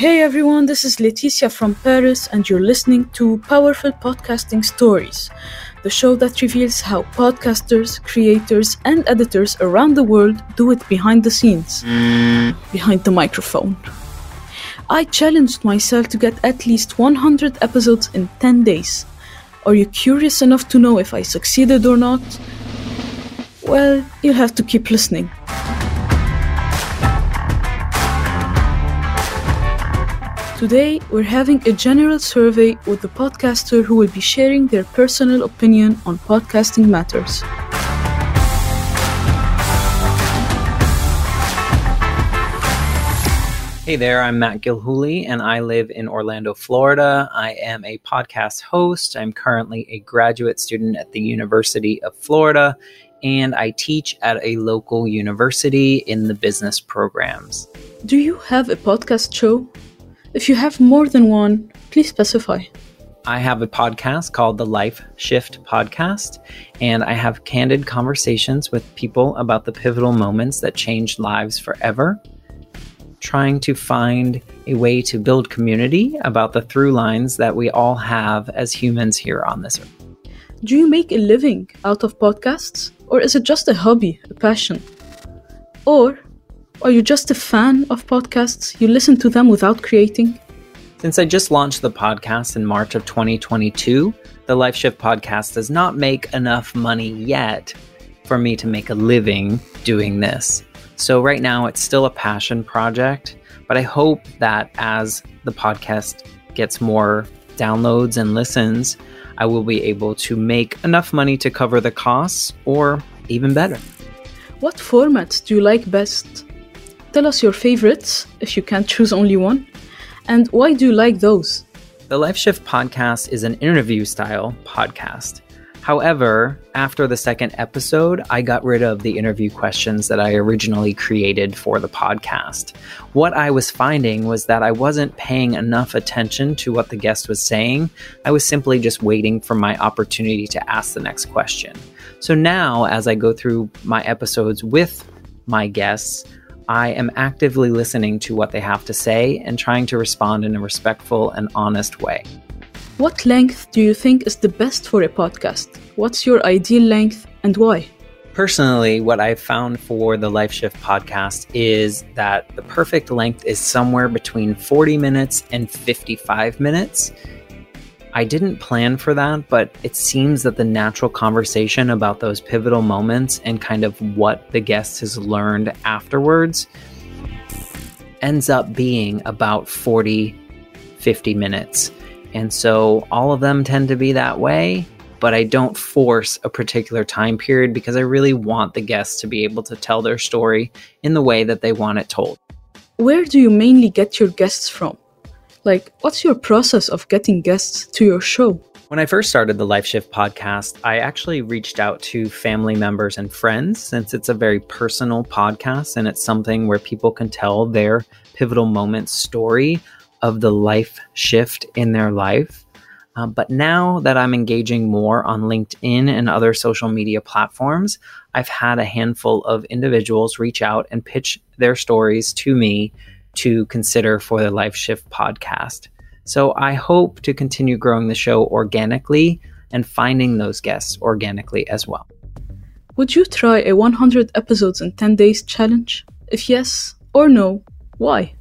Hey everyone, this is Laetitia from Paris, and you're listening to Powerful Podcasting Stories, the show that reveals how podcasters, creators, and editors around the world do it behind the scenes, behind the microphone. I challenged myself to get at least 100 episodes in 10 days. Are you curious enough to know if I succeeded or not? Well, you'll have to keep listening. Today, we're having a general survey with the podcaster who will be sharing their personal opinion on podcasting matters. Hey there, I'm Matt Gilhooly and I live in Orlando, Florida. I am a podcast host. I'm currently a graduate student at the University of Florida and I teach at a local university in the business programs. Do you have a podcast show? If you have more than one, please specify. I have a podcast called the Life Shift Podcast, and I have candid conversations with people about the pivotal moments that changed lives forever trying to find a way to build community about the through lines that we all have as humans here on this earth. Do you make a living out of podcasts? Or is it just a hobby, a passion? Or are you just a fan of podcasts? You listen to them without creating? Since I just launched the podcast in March of 2022, the Life Shift podcast does not make enough money yet for me to make a living doing this. So, right now, it's still a passion project, but I hope that as the podcast gets more downloads and listens, I will be able to make enough money to cover the costs or even better. What formats do you like best? Tell us your favorites, if you can't choose only one, and why do you like those? The Life Shift podcast is an interview style podcast. However, after the second episode, I got rid of the interview questions that I originally created for the podcast. What I was finding was that I wasn't paying enough attention to what the guest was saying. I was simply just waiting for my opportunity to ask the next question. So now, as I go through my episodes with my guests, I am actively listening to what they have to say and trying to respond in a respectful and honest way. What length do you think is the best for a podcast? What's your ideal length and why? Personally, what I've found for the Life Shift podcast is that the perfect length is somewhere between 40 minutes and 55 minutes. I didn't plan for that, but it seems that the natural conversation about those pivotal moments and kind of what the guest has learned afterwards ends up being about 40, 50 minutes. And so all of them tend to be that way, but I don't force a particular time period because I really want the guests to be able to tell their story in the way that they want it told. Where do you mainly get your guests from? Like, what's your process of getting guests to your show? When I first started the Life Shift podcast, I actually reached out to family members and friends since it's a very personal podcast and it's something where people can tell their pivotal moment story of the life shift in their life. Uh, but now that I'm engaging more on LinkedIn and other social media platforms, I've had a handful of individuals reach out and pitch their stories to me to consider for the Life Shift podcast. So I hope to continue growing the show organically and finding those guests organically as well. Would you try a 100 episodes in 10 days challenge? If yes or no, why?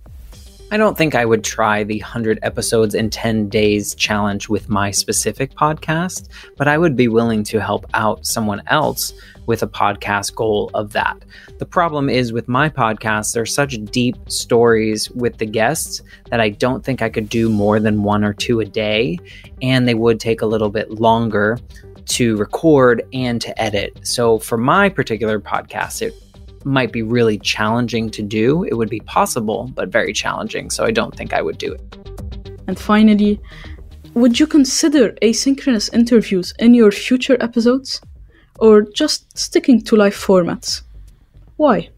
I don't think I would try the 100 episodes in 10 days challenge with my specific podcast, but I would be willing to help out someone else with a podcast goal of that. The problem is with my podcast, there's such deep stories with the guests that I don't think I could do more than one or two a day, and they would take a little bit longer to record and to edit. So for my particular podcast, it might be really challenging to do. It would be possible, but very challenging. So I don't think I would do it. And finally, would you consider asynchronous interviews in your future episodes? Or just sticking to live formats? Why?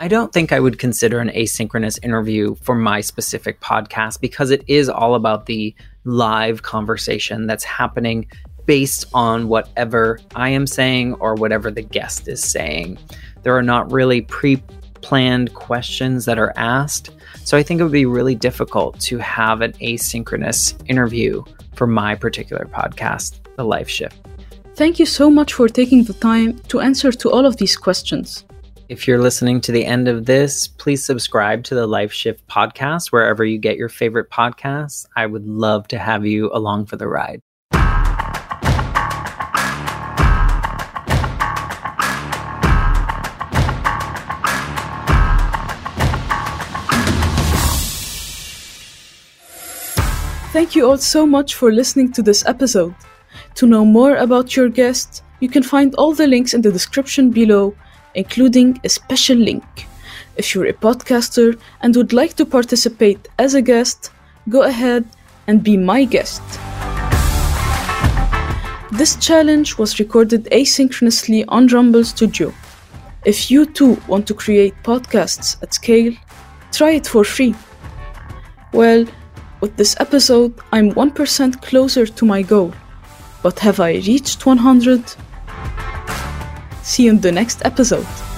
I don't think I would consider an asynchronous interview for my specific podcast because it is all about the live conversation that's happening based on whatever I am saying or whatever the guest is saying. There are not really pre planned questions that are asked. So I think it would be really difficult to have an asynchronous interview for my particular podcast, The Life Shift. Thank you so much for taking the time to answer to all of these questions. If you're listening to the end of this, please subscribe to the Life Shift podcast wherever you get your favorite podcasts. I would love to have you along for the ride. Thank you all so much for listening to this episode. To know more about your guest, you can find all the links in the description below, including a special link. If you're a podcaster and would like to participate as a guest, go ahead and be my guest. This challenge was recorded asynchronously on Rumble Studio. If you too want to create podcasts at scale, try it for free. Well, with this episode, I'm 1% closer to my goal. But have I reached 100? See you in the next episode.